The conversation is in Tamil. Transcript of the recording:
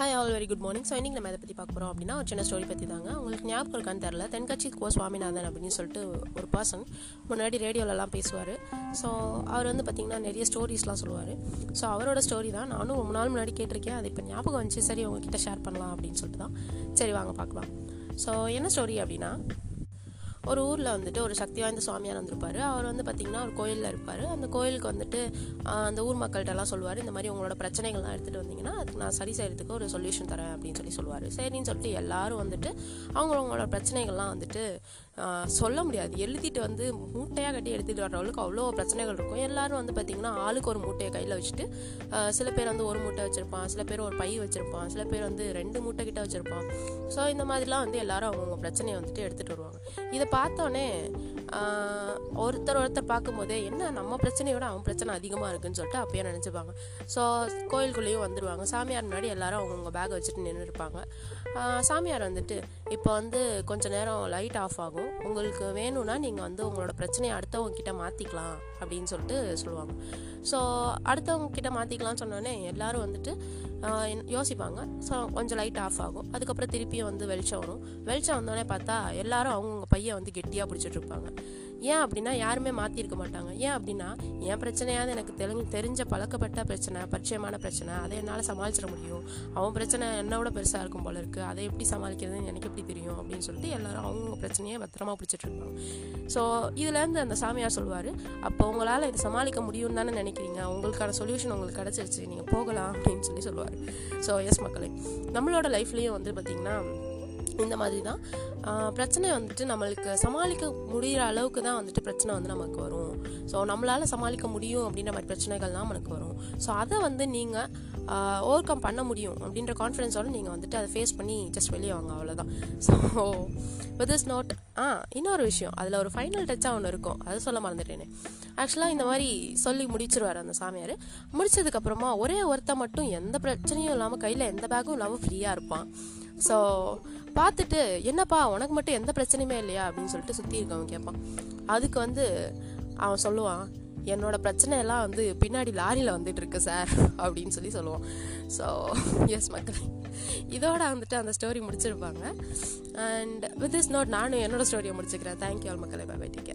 Hi all very good morning so இன்றைக்கி நம்ம இதை பற்றி பார்க்க போகிறோம் அப்படின்னா ஒரு சின்ன ஸ்டோரி பற்றி தாங்க உங்களுக்கு ஞாபகம் இருக்கான்னு தெரில தென்கட்சி கோ சுவாமிநாதன் அப்படின்னு சொல்லிட்டு ஒரு பர்சன் முன்னாடி ரேடியோலலாம் பேசுவார். ஸோ அவர் வந்து பார்த்திங்கன்னா நிறைய ஸ்டோரிஸ்லாம் சொல்லுவார். ஸோ அவரோட ஸ்டோரி தான் நானும் ரொம்ப நாள் முன்னாடி கேட்டிருக்கேன். அது இப்போ ஞாபகம் வந்துச்சு. சரி உங்ககிட்ட ஷேர் பண்ணலாம் அப்படின்னு சொல்லிட்டு தான் சரி வாங்க பார்க்கலாம். ஸோ என்ன ஸ்டோரி அப்படின்னா ஒரு ஊரில் வந்துட்டு ஒரு சக்தி வாய்ந்த சுவாமியார் வந்திருப்பார். அவர் வந்து பார்த்திங்கன்னா ஒரு கோயிலில் இருப்பார். அந்த கோயிலுக்கு வந்துட்டு அந்த ஊர் மக்கள்கிட்டலாம் சொல்லுவார் இந்த மாதிரி உங்களோட பிரச்சனைகள்லாம் எடுத்துகிட்டு வந்தீங்கன்னா அதுக்கு நான் சரி செய்கிறதுக்கு ஒரு சொல்யூஷன் தரேன் அப்படின்னு சொல்லி சொல்லுவார். சரின்னு சொல்லிட்டு எல்லாரும் வந்துட்டு அவங்களவங்களோட பிரச்சனைகள்லாம் வந்துட்டு சொல்ல முடியாது. எழுதிட்டு வந்து மூட்டையாக கட்டி எடுத்துகிட்டு வர அளவுக்கு அவ்வளோ பிரச்சனைகள் இருக்கும். எல்லாரும் வந்து பார்த்திங்கன்னா ஆளுக்கு ஒரு மூட்டையை கையில் வச்சுட்டு சில பேர் வந்து ஒரு மூட்டை வச்சுருப்பான் சில பேர் ஒரு பை வச்சுருப்பான் சில பேர் வந்து ரெண்டு மூட்டை கிட்ட வச்சுருப்பான். ஸோ இந்த மாதிரிலாம் வந்து எல்லாரும் அவங்கவுங்க பிரச்சனையை வந்துட்டு எடுத்துகிட்டு வருவாங்க. இதை பார்த்தோன்னே ஒருத்தர் ஒருத்தர் பார்க்கும்போதே என்ன நம்ம பிரச்சனையோட அவன் பிரச்சனை அதிகமாக இருக்குன்னு சொல்லிட்டு அப்பயே நினச்சிப்பாங்க. ஸோ கோயிலுக்குள்ளேயும் வந்துடுவாங்க சாமியார் முன்னாடி எல்லாரும் அவங்கவுங்க பேக் வச்சுட்டு நின்று இருப்பாங்க சாமியார் வந்துட்டு இப்போ வந்து கொஞ்ச நேரம் லைட் ஆஃப் ஆகும். உங்களுக்கு வேணும்னா நீங்கள் வந்து உங்களோட பிரச்சனையை அடுத்தவங்க கிட்ட மாற்றிக்கலாம் அப்படின்னு சொல்லிட்டு சொல்லுவாங்க. ஸோ அடுத்தவங்க கிட்ட மாற்றிக்கலாம்னு சொன்னோடனே எல்லாரும் வந்துட்டு யோசிப்பாங்க. ஸோ கொஞ்சம் லைட் ஆஃப் ஆகும். அதுக்கப்புறம் திருப்பியும் வந்து வெளிச்சம் வரும். வெளிச்சம் வந்தோடனே பார்த்தா எல்லாரும் அவங்கவுங்க பையன் வந்து கெட்டியாக பிடிச்சிட்டு இருப்பாங்க. ஏன் அப்படின்னா யாருமே மாற்றிருக்க மாட்டாங்க. ஏன் அப்படின்னா என் பிரச்சனையாவது எனக்கு தெலுங்கு தெரிஞ்ச பழக்கப்பட்ட பிரச்சனை பரிச்சயமான பிரச்சனை அதை என்னால் சமாளிச்சிட முடியும். அவன் பிரச்சனை என்னோட பெருசாக இருக்கும் போல இருக்குது அதை எப்படி சமாளிக்கிறதுன்னு எனக்கு எப்படி தெரியும் அப்படின்னு சொல்லிட்டு எல்லாரும் அவங்கவுங்க பிரச்சனையை பத்திரமா பிடிச்சிட்டு இருப்பாங்க. ஸோ இதுலேருந்து அந்த சாமியார் சொல்லுவார் அப்போ உங்களால் இதை சமாளிக்க முடியும்னு தானே நினைக்கிறீங்க? உங்களுக்கான சொல்யூஷன் உங்களுக்கு கிடச்சிருச்சு. நீங்கள் போகலாம் அப்படின்னு சொல்லி சொல்லுவார். ஸோ எஸ் மக்களே. நம்மளோட லைஃப்லேயும் வந்து பார்த்திங்கன்னா இந்த மாதிரி தான். பிரச்சனை வந்துட்டு நம்மளுக்கு சமாளிக்க முடிகிற அளவுக்கு தான் வந்துட்டு பிரச்சனை வந்து நமக்கு வரும். ஸோ நம்மளால் சமாளிக்க முடியும் அப்படின்ற மாதிரி பிரச்சனைகள்லாம் நமக்கு வரும். ஸோ அதை வந்து நீங்கள் ஓவர் கம் பண்ண முடியும் அப்படின்ற கான்ஃபிடென்ஸோடு நீங்கள் வந்துட்டு அதை ஃபேஸ் பண்ணி ஜஸ்ட் வெளியே வாங்க அவ்வளோதான் ஸோ வித் இஸ் நோட் ஆ இன்னொரு விஷயம். அதில் ஒரு ஃபைனல் டச்சாக ஒன்று இருக்கும். அதை சொல்ல மறந்துட்டேனே. ஆக்சுவலாக இந்த மாதிரி சொல்லி முடிச்சிருவார் அந்த சாமியார். முடிச்சதுக்கப்புறமா ஒரே ஒருத்த மட்டும் எந்த பிரச்சனையும் இல்லாமல் கையில் எந்த பேக்கும் இல்லாமல் ஃப்ரீயாக இருப்பான். ஸோ பார்த்துட்டு என்னப்பா உனக்கு மட்டும் எந்த பிரச்சனையுமே இல்லையா? அப்படின்னு சொல்லிட்டு சுற்றி இருக்கவன் கேட்பான். அதுக்கு வந்து அவன் சொல்லுவான் என்னோட பிரச்சனை எல்லாம் வந்து பின்னாடி லாரியில் வந்துட்டு இருக்கு சார் அப்படின்னு சொல்லி சொல்லுவான். ஸோ எஸ் மக்கள். இதோட வந்துட்டு அந்த ஸ்டோரி முடிச்சிருப்பாங்க. அண்ட் வித் இஸ் நோட் நானும் என்னோட ஸ்டோரியை முடிச்சுக்கிறேன். தேங்க்யூ ஆல் மக்களை. Bye bye take